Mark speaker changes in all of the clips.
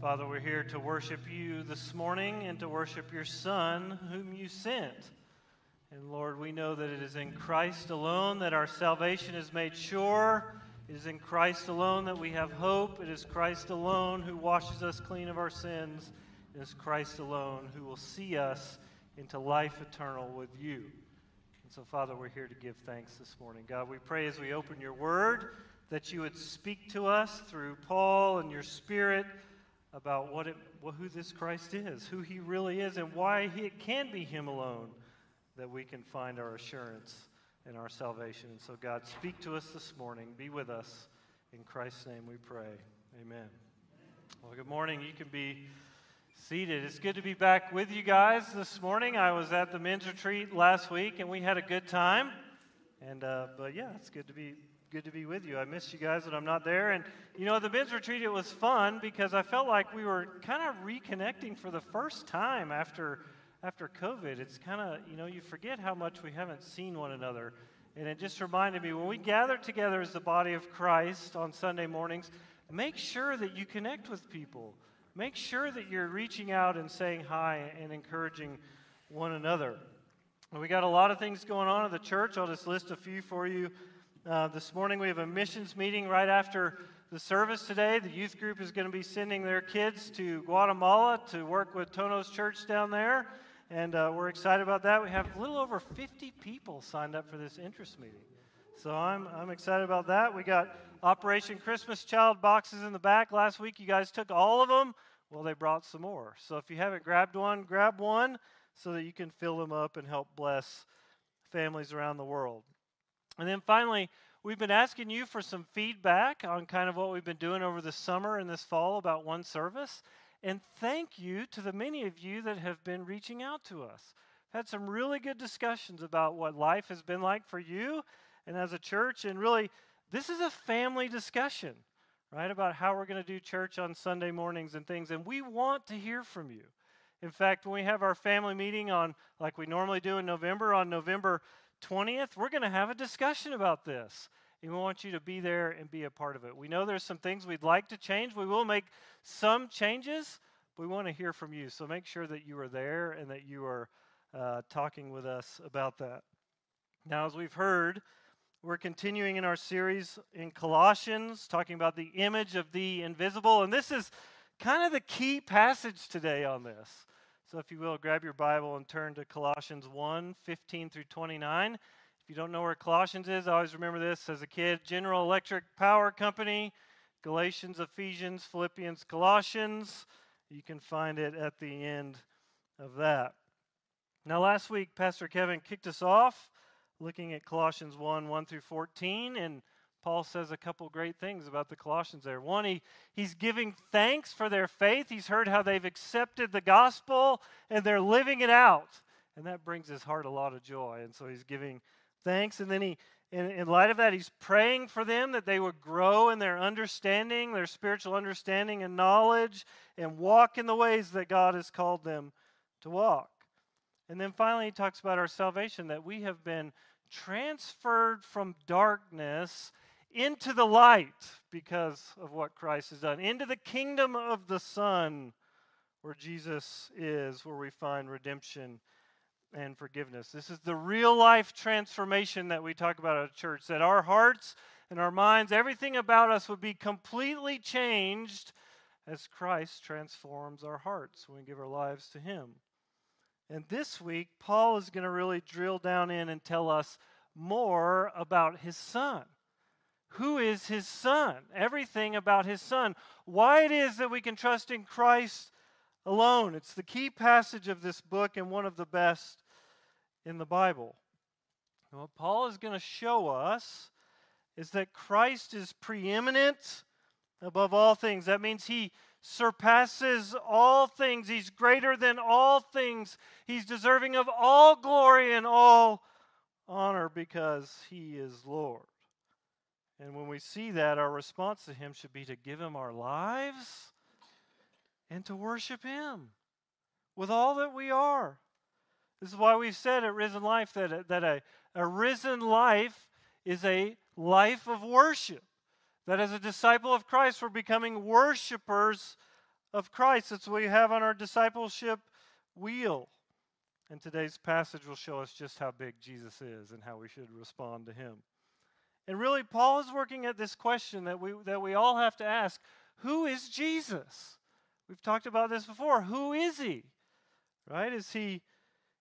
Speaker 1: Father, we're here to worship you this morning and to worship your Son, whom you sent. And Lord, we know that it is in Christ alone that our salvation is made sure. It is in Christ alone that we have hope. It is Christ alone who washes us clean of our sins. It is Christ alone who will see us into life eternal with you. And so, Father, we're here to give thanks this morning. God, we pray as we open your word that you would speak to us through Paul and your Spirit about what it, well, who this Christ is, who he really is, and why he, it can be him alone that we can find our assurance and our salvation. And so, God, speak to us this morning. Be with us. In Christ's name we pray. Amen. Well, good morning. You can be seated. It's good to be back with you guys this morning. I was at the men's retreat last week, and we had a good time. And uh, but yeah, it's good to be good to be with you. I miss you guys when I'm not there. And, you know, the men's retreat, it was fun because I felt like we were kind of reconnecting for the first time after, after COVID. It's kind of, you know, you forget how much we haven't seen one another. And it just reminded me when we gather together as the body of Christ on Sunday mornings, make sure that you connect with people. Make sure that you're reaching out and saying hi and encouraging one another. We got a lot of things going on at the church. I'll just list a few for you. Uh, this morning we have a missions meeting right after the service today. The youth group is going to be sending their kids to Guatemala to work with Tono's church down there. And uh, we're excited about that. We have a little over 50 people signed up for this interest meeting. So I'm, I'm excited about that. We got Operation Christmas Child boxes in the back. Last week you guys took all of them. Well, they brought some more. So if you haven't grabbed one, grab one so that you can fill them up and help bless families around the world. And then finally, we've been asking you for some feedback on kind of what we've been doing over the summer and this fall about one service. And thank you to the many of you that have been reaching out to us. Had some really good discussions about what life has been like for you and as a church. And really, this is a family discussion, right? About how we're going to do church on Sunday mornings and things. And we want to hear from you. In fact, when we have our family meeting on, like we normally do in November, on November 20th, we're going to have a discussion about this. And we want you to be there and be a part of it. We know there's some things we'd like to change. We will make some changes. But we want to hear from you. So make sure that you are there and that you are uh, talking with us about that. Now, as we've heard, we're continuing in our series in Colossians, talking about the image of the invisible. And this is kind of the key passage today on this. So, if you will, grab your Bible and turn to Colossians 1 15 through 29. If you don't know where Colossians is, I always remember this as a kid General Electric Power Company, Galatians, Ephesians, Philippians, Colossians. You can find it at the end of that. Now, last week, Pastor Kevin kicked us off looking at Colossians 1 1 through 14. And Paul says a couple great things about the Colossians there. One, he, he's giving thanks for their faith. He's heard how they've accepted the gospel and they're living it out. And that brings his heart a lot of joy. And so he's giving thanks. And then he, in, in light of that, he's praying for them that they would grow in their understanding, their spiritual understanding and knowledge, and walk in the ways that God has called them to walk. And then finally, he talks about our salvation, that we have been transferred from darkness into the light because of what Christ has done, into the kingdom of the Son, where Jesus is, where we find redemption and forgiveness. This is the real life transformation that we talk about at church, that our hearts and our minds, everything about us would be completely changed as Christ transforms our hearts when we give our lives to Him. And this week, Paul is going to really drill down in and tell us more about his son. Who is his son? Everything about his son. Why it is that we can trust in Christ alone. It's the key passage of this book and one of the best in the Bible. What Paul is going to show us is that Christ is preeminent above all things. That means he surpasses all things. He's greater than all things. He's deserving of all glory and all honor because he is Lord. And when we see that, our response to him should be to give him our lives and to worship him with all that we are. This is why we've said at Risen Life that, a, that a, a risen life is a life of worship. That as a disciple of Christ, we're becoming worshipers of Christ. That's what we have on our discipleship wheel. And today's passage will show us just how big Jesus is and how we should respond to him. And really, Paul is working at this question that we, that we all have to ask Who is Jesus? We've talked about this before. Who is he? Right? Is he,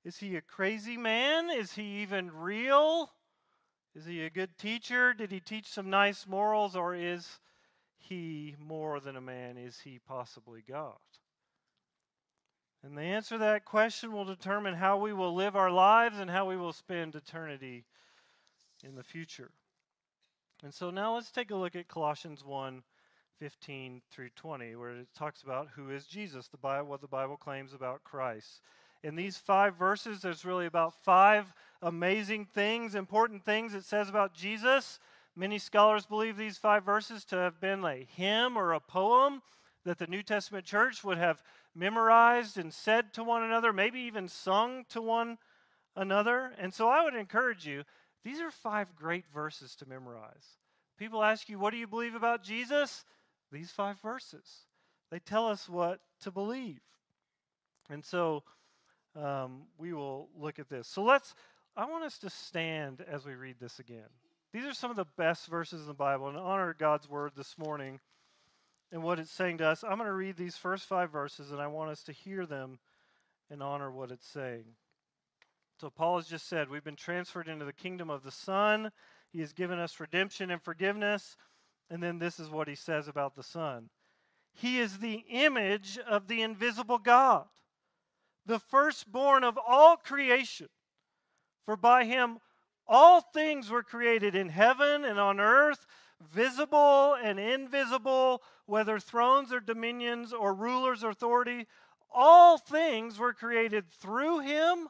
Speaker 1: is he a crazy man? Is he even real? Is he a good teacher? Did he teach some nice morals? Or is he more than a man? Is he possibly God? And the answer to that question will determine how we will live our lives and how we will spend eternity in the future. And so now let's take a look at Colossians 1 15 through 20, where it talks about who is Jesus, the Bible, what the Bible claims about Christ. In these five verses, there's really about five amazing things, important things it says about Jesus. Many scholars believe these five verses to have been a hymn or a poem that the New Testament church would have memorized and said to one another, maybe even sung to one another. And so I would encourage you, these are five great verses to memorize. People ask you, What do you believe about Jesus? These five verses. They tell us what to believe. And so um, we will look at this. So let's, I want us to stand as we read this again. These are some of the best verses in the Bible and honor God's word this morning and what it's saying to us. I'm going to read these first five verses and I want us to hear them and honor what it's saying. So, Paul has just said, We've been transferred into the kingdom of the Son. He has given us redemption and forgiveness. And then this is what he says about the Son He is the image of the invisible God, the firstborn of all creation. For by him all things were created in heaven and on earth, visible and invisible, whether thrones or dominions or rulers or authority. All things were created through him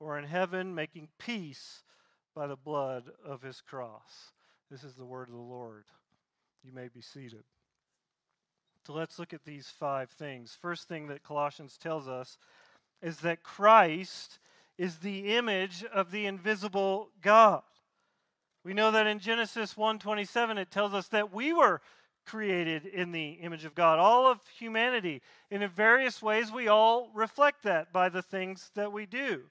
Speaker 1: or in heaven, making peace by the blood of his cross. This is the word of the Lord. You may be seated. So let's look at these five things. First thing that Colossians tells us is that Christ is the image of the invisible God. We know that in Genesis 1:27 it tells us that we were created in the image of God, all of humanity. And in various ways we all reflect that by the things that we do.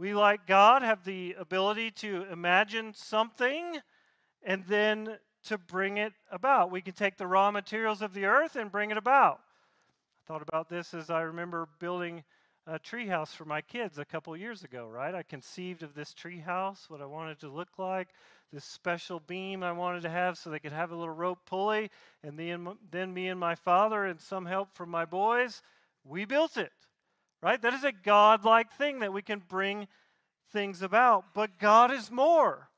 Speaker 1: We, like God, have the ability to imagine something and then to bring it about. We can take the raw materials of the earth and bring it about. I thought about this as I remember building a treehouse for my kids a couple years ago, right? I conceived of this treehouse, what I wanted to look like, this special beam I wanted to have so they could have a little rope pulley, and then, then me and my father and some help from my boys, we built it right? That is a God like thing that we can bring things about. But God is more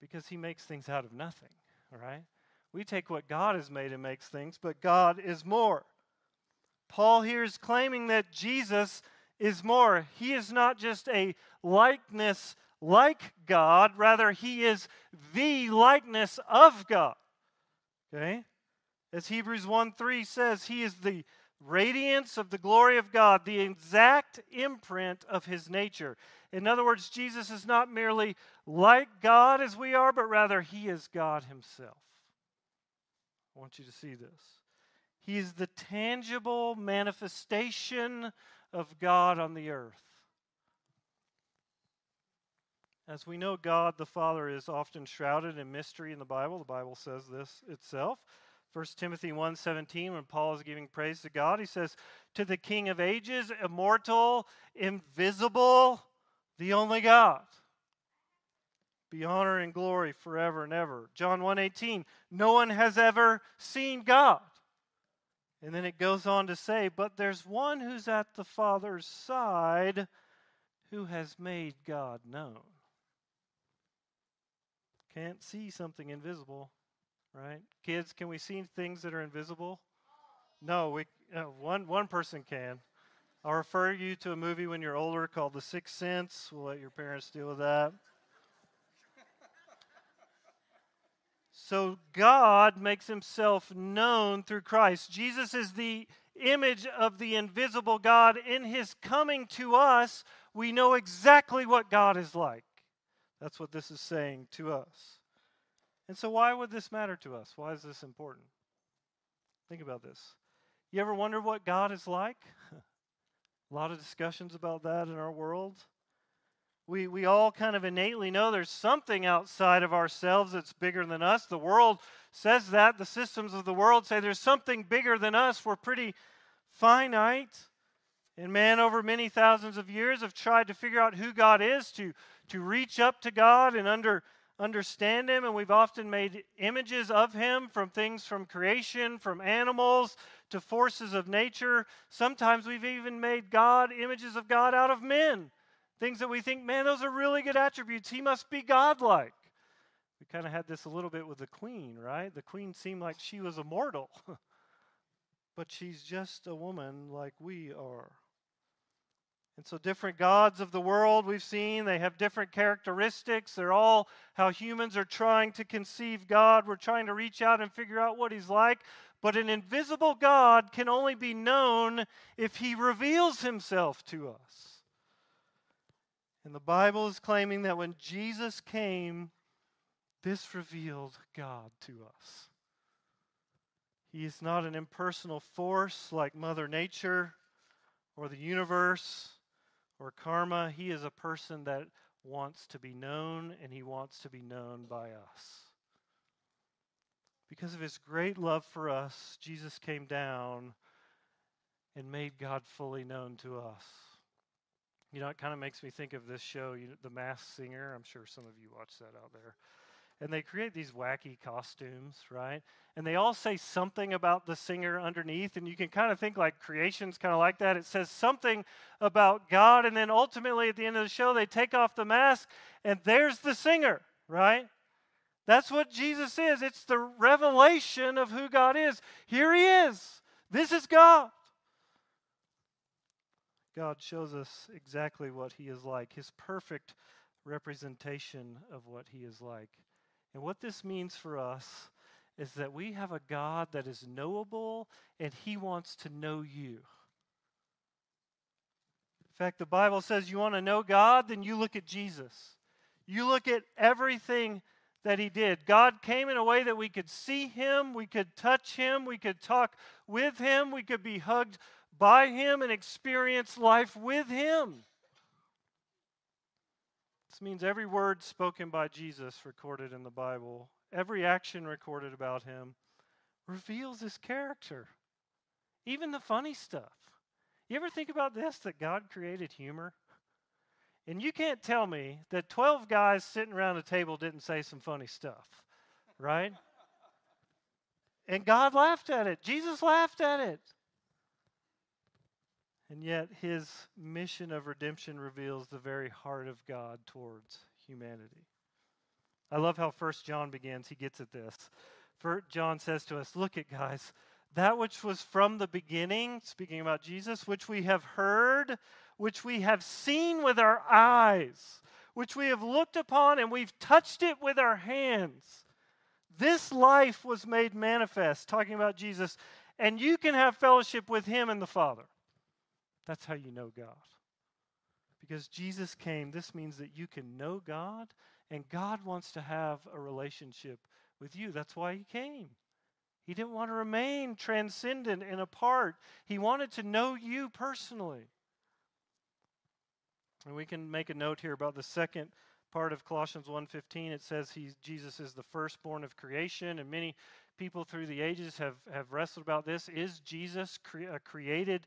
Speaker 1: because He makes things out of nothing, all right? We take what God has made and makes things, but God is more. Paul here is claiming that Jesus is more. He is not just a likeness like God, rather, He is the likeness of God. Okay? As Hebrews 1 3 says, He is the radiance of the glory of God, the exact imprint of his nature. In other words, Jesus is not merely like God as we are, but rather he is God himself. I want you to see this. He is the tangible manifestation of God on the earth. As we know, God the Father is often shrouded in mystery in the Bible. The Bible says this itself. 1 Timothy 1:17 when Paul is giving praise to God, he says, "To the King of ages, immortal, invisible, the only God, be honor and glory forever and ever." John 1:18, "No one has ever seen God." And then it goes on to say, "But there's one who's at the Father's side who has made God known." Can't see something invisible right? Kids, can we see things that are invisible? No, we one one person can. I'll refer you to a movie when you're older called The Sixth Sense. We'll let your parents deal with that. so God makes himself known through Christ. Jesus is the image of the invisible God. In his coming to us, we know exactly what God is like. That's what this is saying to us. And so, why would this matter to us? Why is this important? Think about this. You ever wonder what God is like? A lot of discussions about that in our world. We, we all kind of innately know there's something outside of ourselves that's bigger than us. The world says that. The systems of the world say there's something bigger than us. We're pretty finite. And man, over many thousands of years, have tried to figure out who God is, to, to reach up to God and under, understand Him. And we've often made images of Him from things from creation, from animals, to forces of nature. Sometimes we've even made God, images of God out of men. Things that we think, man, those are really good attributes. He must be godlike. We kind of had this a little bit with the queen, right? The queen seemed like she was immortal, but she's just a woman like we are. And so, different gods of the world we've seen, they have different characteristics. They're all how humans are trying to conceive God. We're trying to reach out and figure out what He's like. But an invisible God can only be known if He reveals Himself to us. And the Bible is claiming that when Jesus came, this revealed God to us. He is not an impersonal force like Mother Nature or the universe or karma. He is a person that wants to be known, and he wants to be known by us. Because of his great love for us, Jesus came down and made God fully known to us. You know, it kind of makes me think of this show, The Masked Singer. I'm sure some of you watch that out there and they create these wacky costumes, right? And they all say something about the singer underneath, and you can kind of think like creation's kind of like that. It says something about God, and then ultimately at the end of the show, they take off the mask, and there's the singer, right? That's what Jesus is. It's the revelation of who God is. Here he is. This is God. God shows us exactly what he is like, his perfect representation of what he is like. And what this means for us is that we have a God that is knowable and he wants to know you. In fact, the Bible says you want to know God, then you look at Jesus. You look at everything that he did. God came in a way that we could see him, we could touch him, we could talk with him, we could be hugged by him and experience life with him. This means every word spoken by Jesus recorded in the Bible, every action recorded about him, reveals his character. Even the funny stuff. You ever think about this that God created humor? And you can't tell me that 12 guys sitting around a table didn't say some funny stuff, right? And God laughed at it. Jesus laughed at it. And yet, his mission of redemption reveals the very heart of God towards humanity. I love how First John begins. He gets at this. First John says to us, Look at guys, that which was from the beginning, speaking about Jesus, which we have heard, which we have seen with our eyes, which we have looked upon, and we've touched it with our hands. This life was made manifest, talking about Jesus, and you can have fellowship with him and the Father. That's how you know God. Because Jesus came, this means that you can know God, and God wants to have a relationship with you. That's why He came. He didn't want to remain transcendent and apart, He wanted to know you personally. And we can make a note here about the second part of Colossians 1:15 it says he Jesus is the firstborn of creation and many people through the ages have have wrestled about this is Jesus cre- a created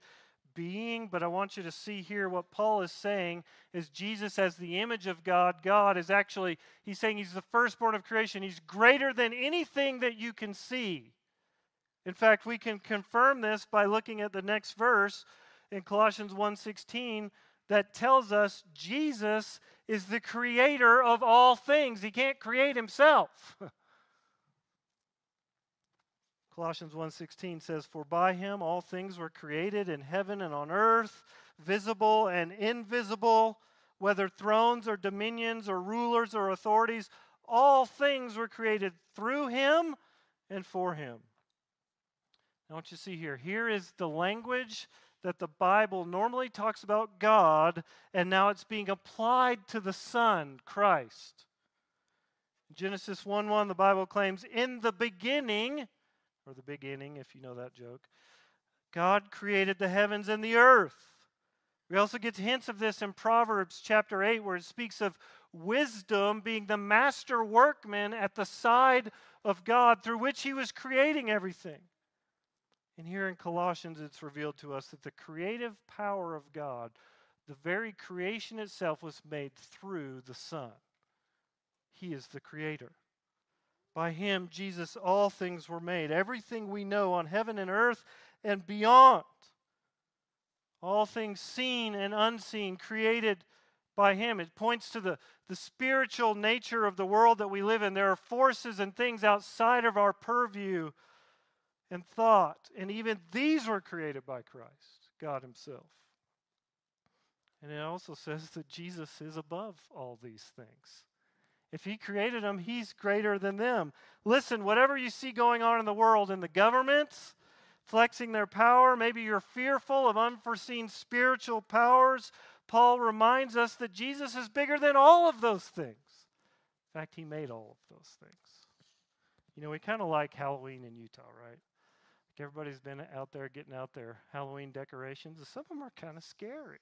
Speaker 1: being, but I want you to see here what Paul is saying is Jesus as the image of God. God is actually, he's saying he's the firstborn of creation. He's greater than anything that you can see. In fact, we can confirm this by looking at the next verse in Colossians 1:16 that tells us Jesus is the creator of all things. He can't create himself. Colossians 1:16 says, "For by him all things were created in heaven and on earth, visible and invisible, whether thrones or dominions or rulers or authorities, all things were created through him and for him." Now, what you see here, here is the language that the Bible normally talks about God, and now it's being applied to the Son, Christ. Genesis 1 1, the Bible claims, In the beginning, or the beginning, if you know that joke, God created the heavens and the earth. We also get hints of this in Proverbs chapter 8, where it speaks of wisdom being the master workman at the side of God through which he was creating everything. And here in Colossians, it's revealed to us that the creative power of God, the very creation itself, was made through the Son. He is the creator. By him, Jesus, all things were made. Everything we know on heaven and earth and beyond. All things seen and unseen, created by him. It points to the, the spiritual nature of the world that we live in. There are forces and things outside of our purview and thought. And even these were created by Christ, God Himself. And it also says that Jesus is above all these things. If He created them, He's greater than them. Listen, whatever you see going on in the world, in the governments, flexing their power, maybe you're fearful of unforeseen spiritual powers, Paul reminds us that Jesus is bigger than all of those things. In fact, He made all of those things. You know, we kind of like Halloween in Utah, right? Everybody's been out there getting out their Halloween decorations. Some of them are kind of scary.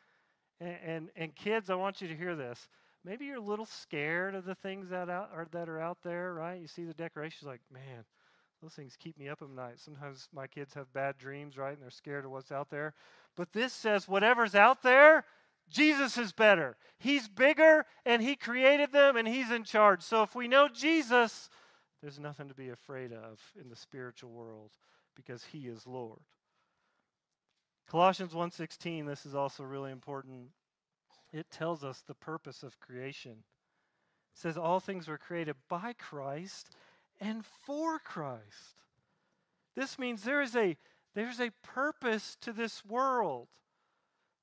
Speaker 1: and, and, and kids, I want you to hear this. Maybe you're a little scared of the things that are, that are out there, right? You see the decorations, like man, those things keep me up at night. Sometimes my kids have bad dreams, right? And they're scared of what's out there. But this says whatever's out there, Jesus is better. He's bigger and He created them and He's in charge. So if we know Jesus, there's nothing to be afraid of in the spiritual world because he is Lord. Colossians 1:16 this is also really important. It tells us the purpose of creation. It says all things were created by Christ and for Christ. This means there is a there's a purpose to this world.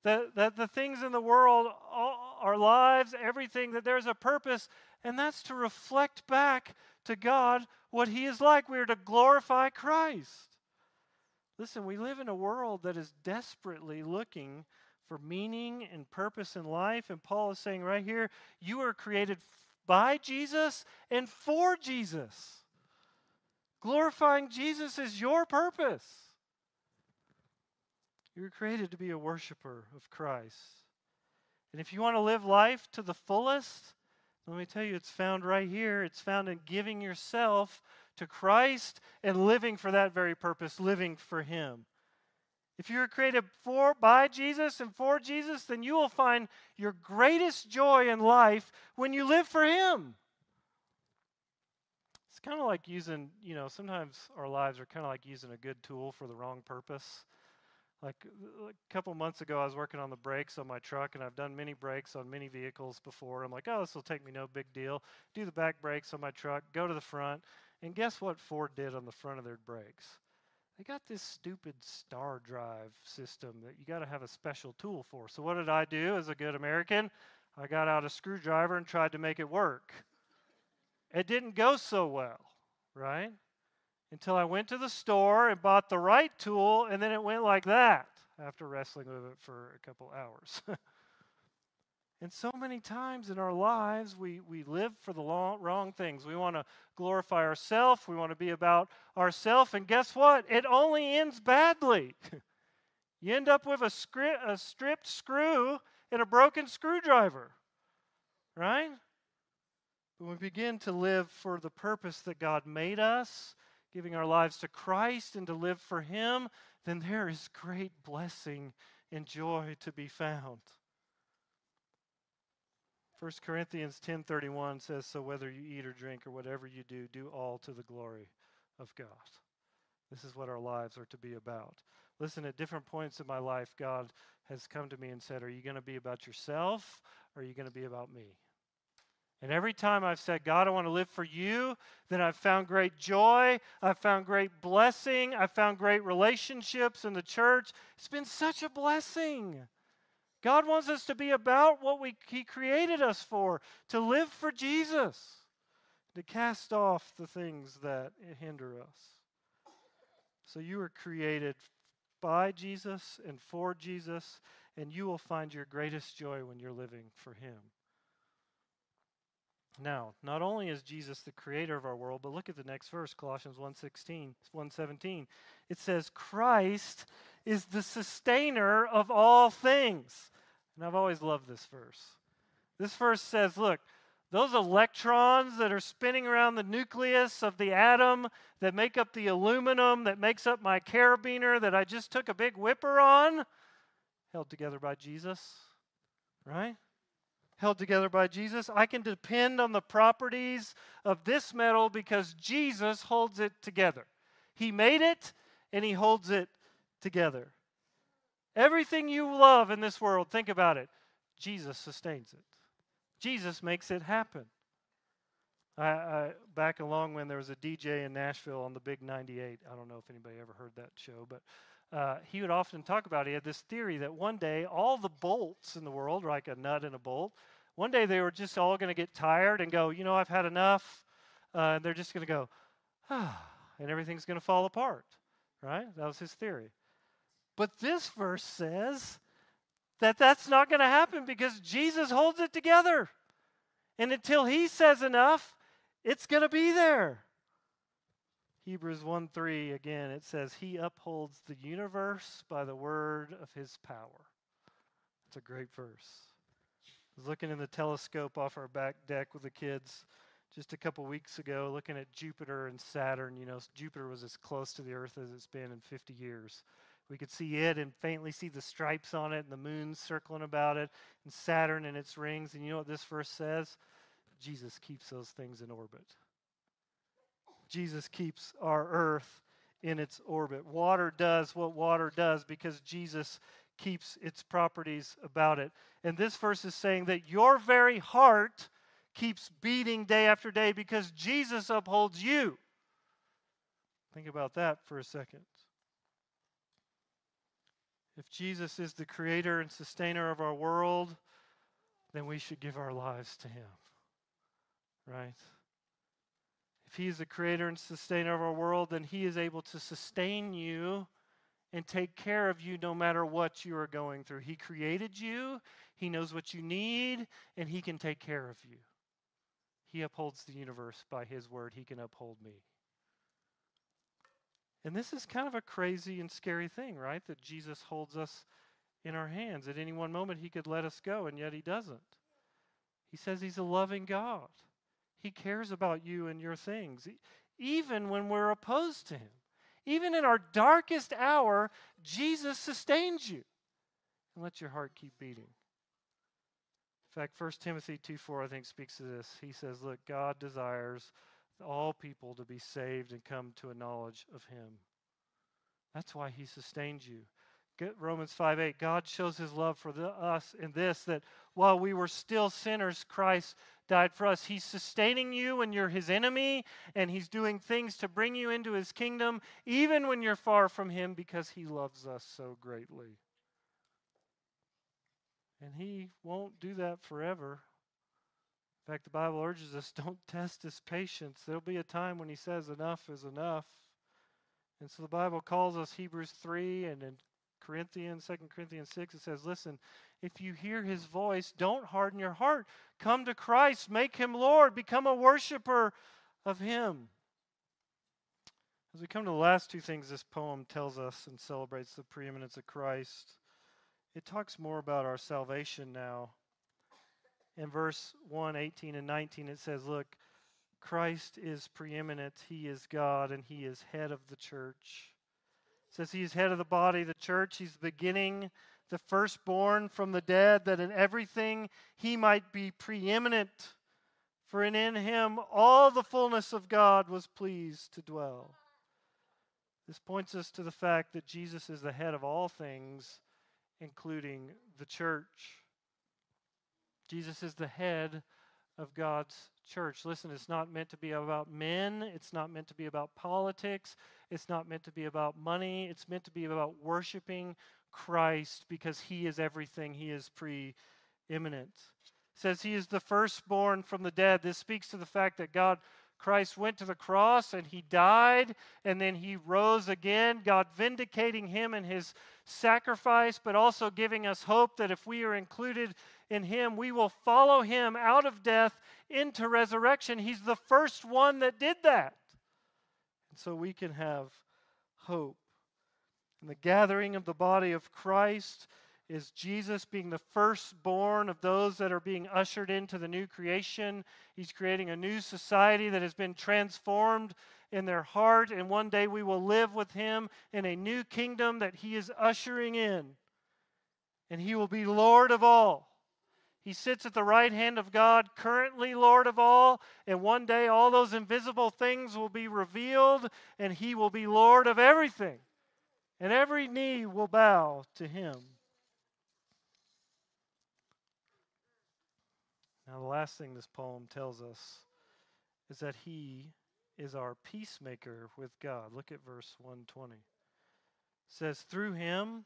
Speaker 1: That, that the things in the world, all, our lives, everything, that there's a purpose, and that's to reflect back to God what He is like. We are to glorify Christ. Listen, we live in a world that is desperately looking for meaning and purpose in life. And Paul is saying right here, you are created by Jesus and for Jesus. Glorifying Jesus is your purpose. You were created to be a worshiper of Christ. And if you want to live life to the fullest, let me tell you, it's found right here. It's found in giving yourself to Christ and living for that very purpose, living for Him. If you're created for by Jesus and for Jesus, then you will find your greatest joy in life when you live for Him. It's kind of like using, you know, sometimes our lives are kind of like using a good tool for the wrong purpose. Like a couple months ago, I was working on the brakes on my truck, and I've done many brakes on many vehicles before. I'm like, oh, this will take me no big deal. Do the back brakes on my truck, go to the front, and guess what Ford did on the front of their brakes? They got this stupid star drive system that you got to have a special tool for. So, what did I do as a good American? I got out a screwdriver and tried to make it work. It didn't go so well, right? Until I went to the store and bought the right tool, and then it went like that after wrestling with it for a couple hours. And so many times in our lives, we, we live for the long, wrong things. We want to glorify ourselves, we want to be about ourselves, and guess what? It only ends badly. you end up with a, scri- a stripped screw and a broken screwdriver, right? When we begin to live for the purpose that God made us, giving our lives to Christ and to live for Him, then there is great blessing and joy to be found. 1 Corinthians 10:31 says so whether you eat or drink or whatever you do do all to the glory of God. This is what our lives are to be about. Listen, at different points in my life God has come to me and said, "Are you going to be about yourself or are you going to be about me?" And every time I've said, God, I want to live for you, then I've found great joy. I've found great blessing. I've found great relationships in the church. It's been such a blessing. God wants us to be about what we, He created us for to live for Jesus, to cast off the things that hinder us. So you were created by Jesus and for Jesus, and you will find your greatest joy when you're living for Him. Now, not only is Jesus the creator of our world, but look at the next verse, Colossians 1:16, 1:17. It says Christ is the sustainer of all things. And I've always loved this verse. This verse says, look, those electrons that are spinning around the nucleus of the atom that make up the aluminum that makes up my carabiner that I just took a big whipper on, held together by Jesus, right? Held together by Jesus. I can depend on the properties of this metal because Jesus holds it together. He made it and He holds it together. Everything you love in this world, think about it. Jesus sustains it. Jesus makes it happen. I, I, back along when there was a DJ in Nashville on the Big 98. I don't know if anybody ever heard that show, but uh, he would often talk about, he had this theory that one day all the bolts in the world, like a nut and a bolt, one day they were just all going to get tired and go, you know, I've had enough. Uh, and they're just going to go, ah, and everything's going to fall apart. Right? That was his theory. But this verse says that that's not going to happen because Jesus holds it together. And until he says enough, it's going to be there. Hebrews 1 3, again, it says, He upholds the universe by the word of his power. It's a great verse. I was looking in the telescope off our back deck with the kids just a couple weeks ago, looking at Jupiter and Saturn. You know, Jupiter was as close to the Earth as it's been in 50 years. We could see it and faintly see the stripes on it and the moon circling about it and Saturn and its rings. And you know what this verse says? Jesus keeps those things in orbit. Jesus keeps our earth in its orbit. Water does what water does because Jesus keeps its properties about it. And this verse is saying that your very heart keeps beating day after day because Jesus upholds you. Think about that for a second. If Jesus is the creator and sustainer of our world, then we should give our lives to him. Right? If He is the creator and sustainer of our world, then He is able to sustain you and take care of you no matter what you are going through. He created you, He knows what you need, and He can take care of you. He upholds the universe by His word, He can uphold me. And this is kind of a crazy and scary thing, right? That Jesus holds us in our hands. At any one moment, He could let us go, and yet He doesn't. He says He's a loving God. He cares about you and your things, even when we're opposed to Him. Even in our darkest hour, Jesus sustains you. And let your heart keep beating. In fact, 1 Timothy 2 4, I think, speaks to this. He says, Look, God desires all people to be saved and come to a knowledge of Him. That's why He sustains you. Romans 5 8, God shows his love for the, us in this that while we were still sinners, Christ died for us. He's sustaining you when you're his enemy, and he's doing things to bring you into his kingdom, even when you're far from him, because he loves us so greatly. And he won't do that forever. In fact, the Bible urges us don't test his patience. There'll be a time when he says enough is enough. And so the Bible calls us Hebrews 3 and in Corinthians, 2 Corinthians 6, it says, Listen, if you hear his voice, don't harden your heart. Come to Christ, make him Lord, become a worshiper of him. As we come to the last two things this poem tells us and celebrates the preeminence of Christ, it talks more about our salvation now. In verse 1, 18, and 19, it says, Look, Christ is preeminent, he is God, and he is head of the church says he is head of the body, the church. He's the beginning, the firstborn from the dead, that in everything he might be preeminent. For in him all the fullness of God was pleased to dwell. This points us to the fact that Jesus is the head of all things, including the church. Jesus is the head of God's church. Listen, it's not meant to be about men, it's not meant to be about politics, it's not meant to be about money, it's meant to be about worshiping Christ because he is everything, he is preeminent. It says he is the firstborn from the dead. This speaks to the fact that God Christ went to the cross and he died and then he rose again, God vindicating him and his sacrifice, but also giving us hope that if we are included in him, we will follow him out of death into resurrection. He's the first one that did that. So we can have hope. And the gathering of the body of Christ is Jesus being the firstborn of those that are being ushered into the new creation. He's creating a new society that has been transformed in their heart, and one day we will live with Him in a new kingdom that He is ushering in. And He will be Lord of all. He sits at the right hand of God, currently Lord of all, and one day all those invisible things will be revealed, and He will be Lord of everything. And every knee will bow to Him. Now, the last thing this poem tells us is that he is our peacemaker with God. Look at verse 120. It says, Through him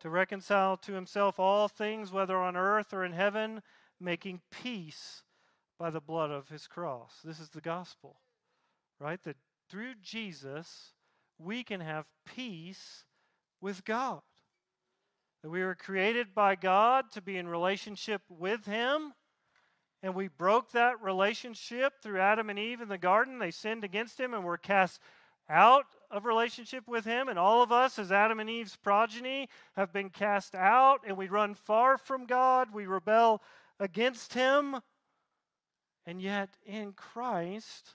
Speaker 1: to reconcile to himself all things, whether on earth or in heaven, making peace by the blood of his cross. This is the gospel, right? That through Jesus, we can have peace with God. That we were created by God to be in relationship with him and we broke that relationship through Adam and Eve in the garden. They sinned against him and were cast out of relationship with him. And all of us, as Adam and Eve's progeny, have been cast out and we run far from God. We rebel against him. And yet, in Christ,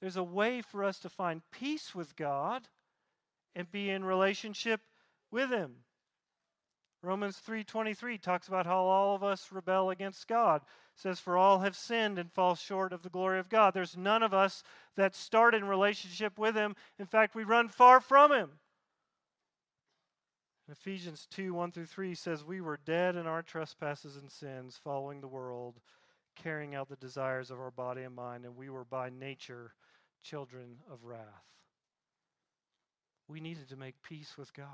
Speaker 1: there's a way for us to find peace with God and be in relationship with him. Romans 3:23 talks about how all of us rebel against God says, For all have sinned and fall short of the glory of God. There's none of us that start in relationship with Him. In fact, we run far from Him. Ephesians 2 1 through 3 says, We were dead in our trespasses and sins, following the world, carrying out the desires of our body and mind, and we were by nature children of wrath. We needed to make peace with God.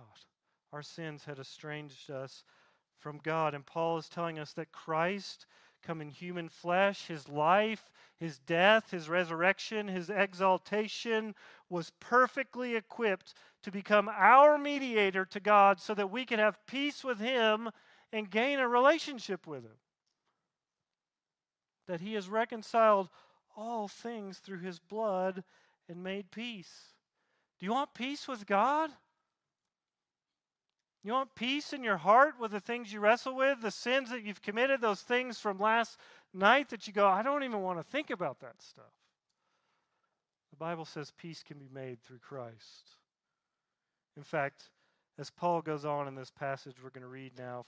Speaker 1: Our sins had estranged us from God, and Paul is telling us that Christ come in human flesh, his life, his death, his resurrection, his exaltation, was perfectly equipped to become our mediator to God so that we could have peace with him and gain a relationship with him. That he has reconciled all things through his blood and made peace. Do you want peace with God? You want peace in your heart with the things you wrestle with, the sins that you've committed, those things from last night that you go, I don't even want to think about that stuff. The Bible says peace can be made through Christ. In fact, as Paul goes on in this passage we're going to read now,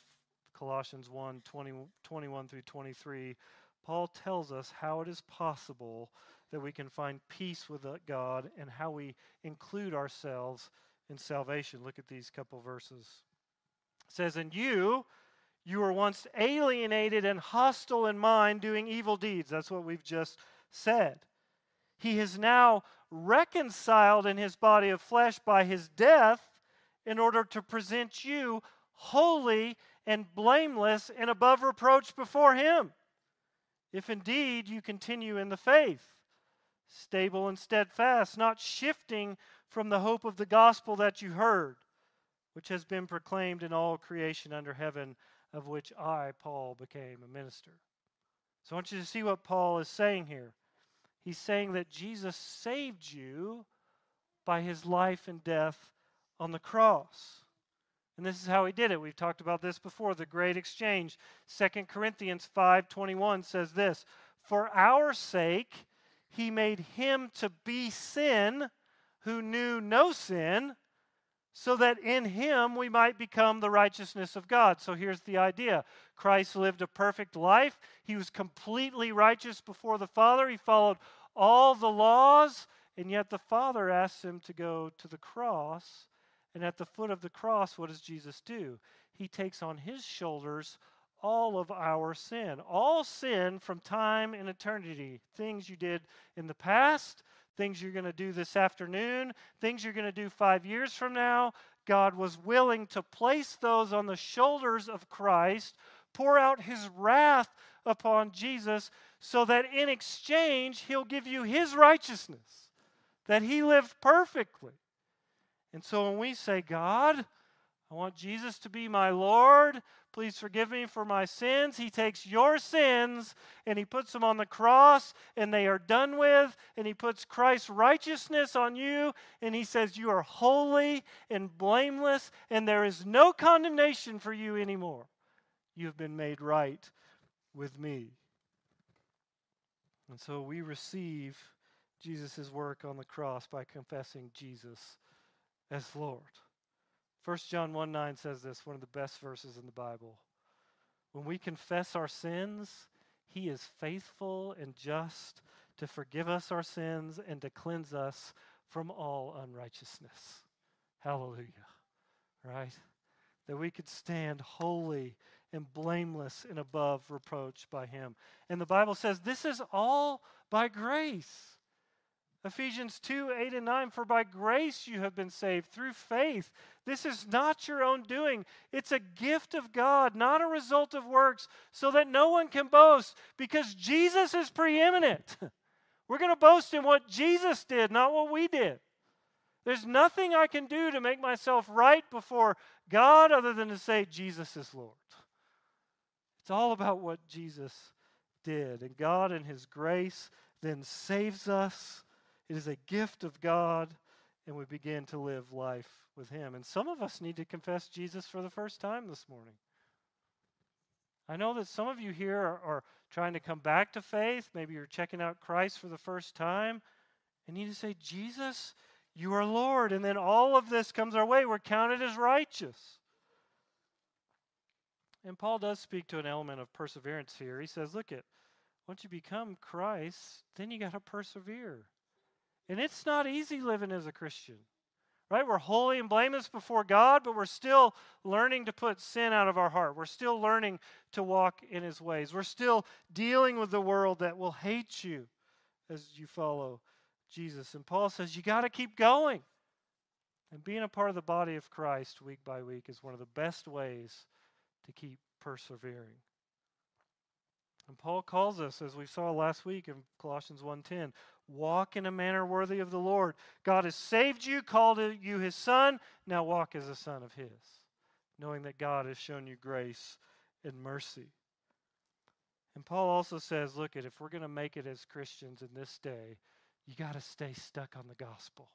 Speaker 1: Colossians 1 20, 21 through 23, Paul tells us how it is possible that we can find peace with uh, God and how we include ourselves in salvation. Look at these couple verses. It says, And you, you were once alienated and hostile in mind, doing evil deeds. That's what we've just said. He is now reconciled in his body of flesh by his death in order to present you holy and blameless and above reproach before him. If indeed you continue in the faith, stable and steadfast, not shifting from the hope of the gospel that you heard, which has been proclaimed in all creation under heaven, of which I, Paul, became a minister. So I want you to see what Paul is saying here. He's saying that Jesus saved you by his life and death on the cross. And this is how he did it. We've talked about this before, the great exchange. 2 Corinthians 5:21 says this, "For our sake he made him to be sin who knew no sin, so that in him we might become the righteousness of God. So here's the idea Christ lived a perfect life, he was completely righteous before the Father, he followed all the laws, and yet the Father asks him to go to the cross. And at the foot of the cross, what does Jesus do? He takes on his shoulders all of our sin. All sin from time and eternity. Things you did in the past, things you're going to do this afternoon, things you're going to do five years from now. God was willing to place those on the shoulders of Christ, pour out his wrath upon Jesus, so that in exchange, he'll give you his righteousness, that he lived perfectly. And so when we say, God, I want Jesus to be my Lord. Please forgive me for my sins. He takes your sins and he puts them on the cross and they are done with. And he puts Christ's righteousness on you and he says, You are holy and blameless and there is no condemnation for you anymore. You have been made right with me. And so we receive Jesus' work on the cross by confessing Jesus as Lord. 1 John 1 9 says this, one of the best verses in the Bible. When we confess our sins, he is faithful and just to forgive us our sins and to cleanse us from all unrighteousness. Hallelujah. Right? That we could stand holy and blameless and above reproach by him. And the Bible says this is all by grace. Ephesians 2 8 and 9, for by grace you have been saved through faith. This is not your own doing, it's a gift of God, not a result of works, so that no one can boast, because Jesus is preeminent. We're going to boast in what Jesus did, not what we did. There's nothing I can do to make myself right before God other than to say, Jesus is Lord. It's all about what Jesus did. And God, in His grace, then saves us it is a gift of God, and we begin to live life with Him. And some of us need to confess Jesus for the first time this morning. I know that some of you here are, are trying to come back to faith. Maybe you're checking out Christ for the first time. And you need to say, Jesus, you are Lord. And then all of this comes our way. We're counted as righteous. And Paul does speak to an element of perseverance here. He says, look at once you become Christ, then you got to persevere. And it's not easy living as a Christian. Right? We're holy and blameless before God, but we're still learning to put sin out of our heart. We're still learning to walk in his ways. We're still dealing with the world that will hate you as you follow Jesus. And Paul says you got to keep going. And being a part of the body of Christ week by week is one of the best ways to keep persevering. And Paul calls us, as we saw last week in Colossians 1:10, walk in a manner worthy of the Lord. God has saved you, called you his son. Now walk as a son of his, knowing that God has shown you grace and mercy. And Paul also says, look at if we're going to make it as Christians in this day, you got to stay stuck on the gospel.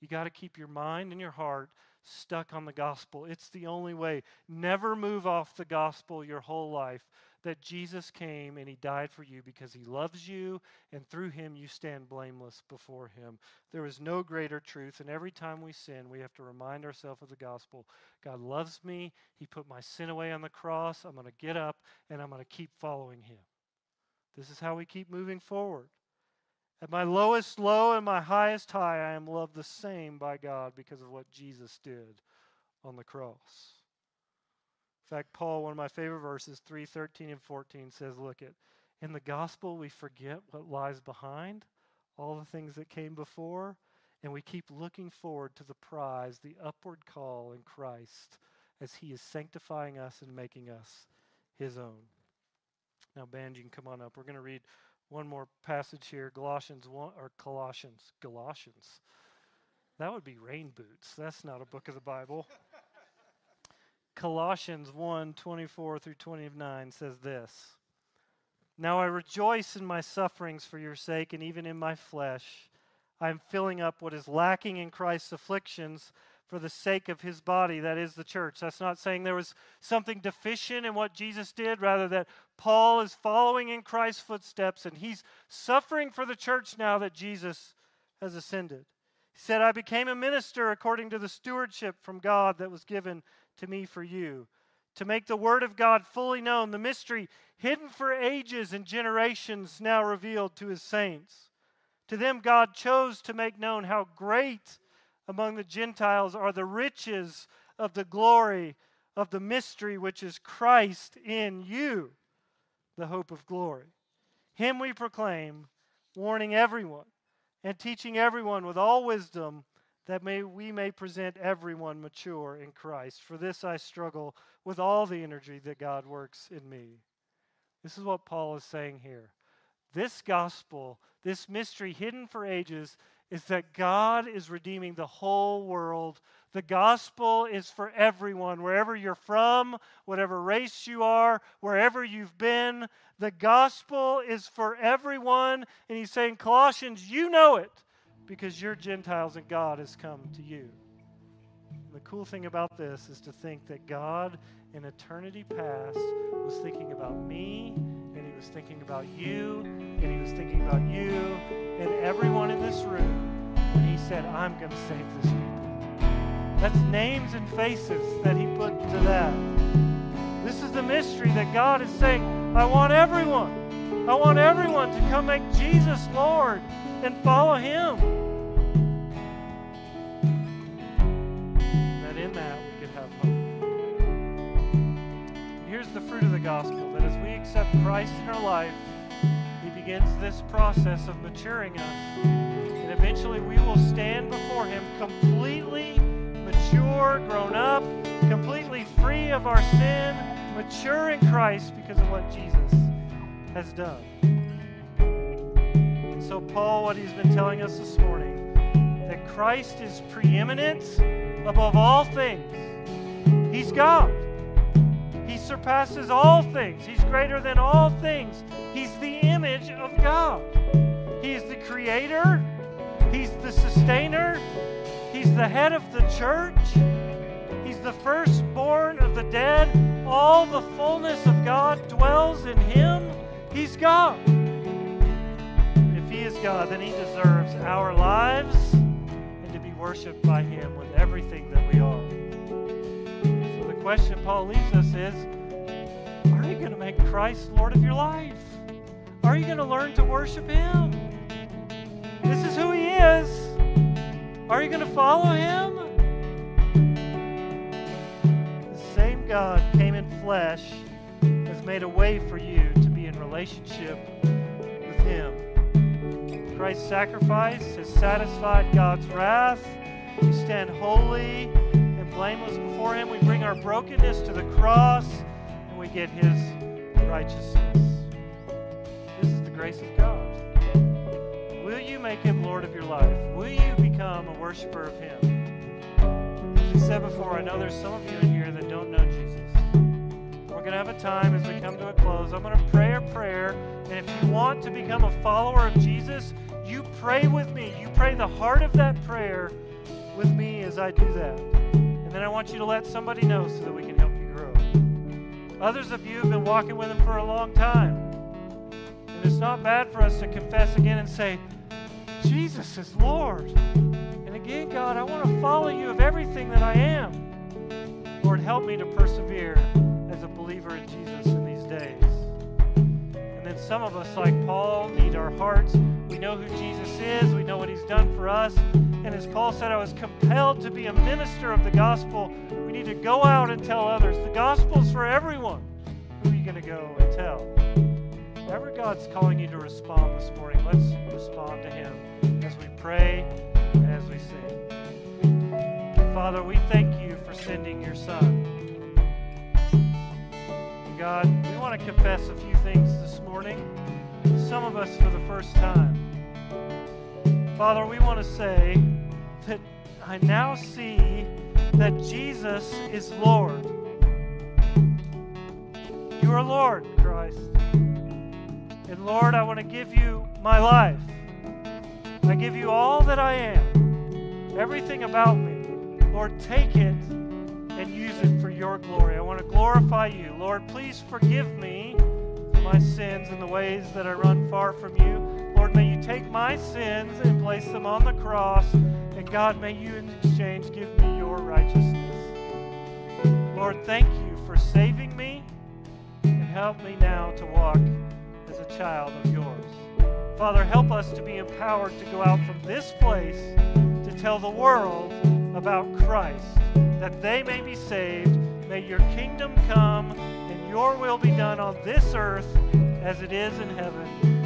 Speaker 1: You got to keep your mind and your heart stuck on the gospel. It's the only way. Never move off the gospel your whole life that Jesus came and he died for you because he loves you, and through him you stand blameless before him. There is no greater truth, and every time we sin, we have to remind ourselves of the gospel. God loves me. He put my sin away on the cross. I'm going to get up and I'm going to keep following him. This is how we keep moving forward. At my lowest low and my highest high, I am loved the same by God because of what Jesus did on the cross. Fact, Paul, one of my favorite verses, 3 13 and 14, says, Look at, in the gospel, we forget what lies behind, all the things that came before, and we keep looking forward to the prize, the upward call in Christ, as he is sanctifying us and making us his own. Now, band, you can come on up. We're going to read one more passage here Colossians 1, or Colossians, galoshes. That would be rain boots. That's not a book of the Bible. Colossians 1 24 through 29 says this Now I rejoice in my sufferings for your sake, and even in my flesh. I am filling up what is lacking in Christ's afflictions for the sake of his body, that is the church. That's not saying there was something deficient in what Jesus did, rather, that Paul is following in Christ's footsteps and he's suffering for the church now that Jesus has ascended. He said, I became a minister according to the stewardship from God that was given to me for you, to make the Word of God fully known, the mystery hidden for ages and generations now revealed to His saints. To them, God chose to make known how great among the Gentiles are the riches of the glory of the mystery which is Christ in you, the hope of glory. Him we proclaim, warning everyone and teaching everyone with all wisdom that may, we may present everyone mature in Christ. For this I struggle with all the energy that God works in me. This is what Paul is saying here. This gospel, this mystery hidden for ages, is that God is redeeming the whole world. The gospel is for everyone, wherever you're from, whatever race you are, wherever you've been. The gospel is for everyone. And he's saying, Colossians, you know it because you're Gentiles and God has come to you. And the cool thing about this is to think that God in eternity past was thinking about me and he was thinking about you and he was thinking about you and everyone in this room when he said, I'm going to save this people. That's names and faces that he put to that. This is the mystery that God is saying, I want everyone. I want everyone to come make Jesus Lord and follow him. That in that we could have hope. Here's the fruit of the gospel that as we accept Christ in our life, he begins this process of maturing us. And eventually we will stand before him completely mature, grown up, completely free of our sin, mature in Christ because of what Jesus has done. So, Paul, what he's been telling us this morning, that Christ is preeminent above all things. He's God. He surpasses all things. He's greater than all things. He's the image of God. He's the creator. He's the sustainer. He's the head of the church. He's the firstborn of the dead. All the fullness of God dwells in him. He's God. God, then he deserves our lives and to be worshiped by him with everything that we are. So the question Paul leaves us is Are you going to make Christ Lord of your life? Are you going to learn to worship him? This is who he is. Are you going to follow him? The same God came in flesh, has made a way for you to be in relationship with him. Christ's sacrifice has satisfied God's wrath. We stand holy and blameless before him. We bring our brokenness to the cross and we get his righteousness. This is the grace of God. Will you make him Lord of your life? Will you become a worshiper of him? As we said before, I know there's some of you in here that don't know Jesus. We're going to have a time as we come to a close. I'm going to pray a prayer. And if you want to become a follower of Jesus, you pray with me. You pray the heart of that prayer with me as I do that. And then I want you to let somebody know so that we can help you grow. Others of you have been walking with him for a long time. And it's not bad for us to confess again and say, Jesus is Lord. And again, God, I want to follow you of everything that I am. Lord, help me to persevere as a believer in Jesus in these days. And some of us, like Paul, need our hearts. We know who Jesus is, we know what he's done for us. And as Paul said, I was compelled to be a minister of the gospel. We need to go out and tell others. The gospel's for everyone. Who are you going to go and tell? Wherever God's calling you to respond this morning, let's respond to Him as we pray and as we sing. Father, we thank you for sending your Son. God, want to confess a few things this morning, some of us for the first time. Father, we want to say that I now see that Jesus is Lord. You are Lord, Christ. And Lord, I want to give you my life. I give you all that I am, everything about me. Lord, take it your glory. I want to glorify you. Lord, please forgive me for my sins and the ways that I run far from you. Lord, may you take my sins and place them on the cross. And God, may you in exchange give me your righteousness. Lord, thank you for saving me and help me now to walk as a child of yours. Father, help us to be empowered to go out from this place to tell the world about Christ, that they may be saved May your kingdom come and your will be done on this earth as it is in heaven.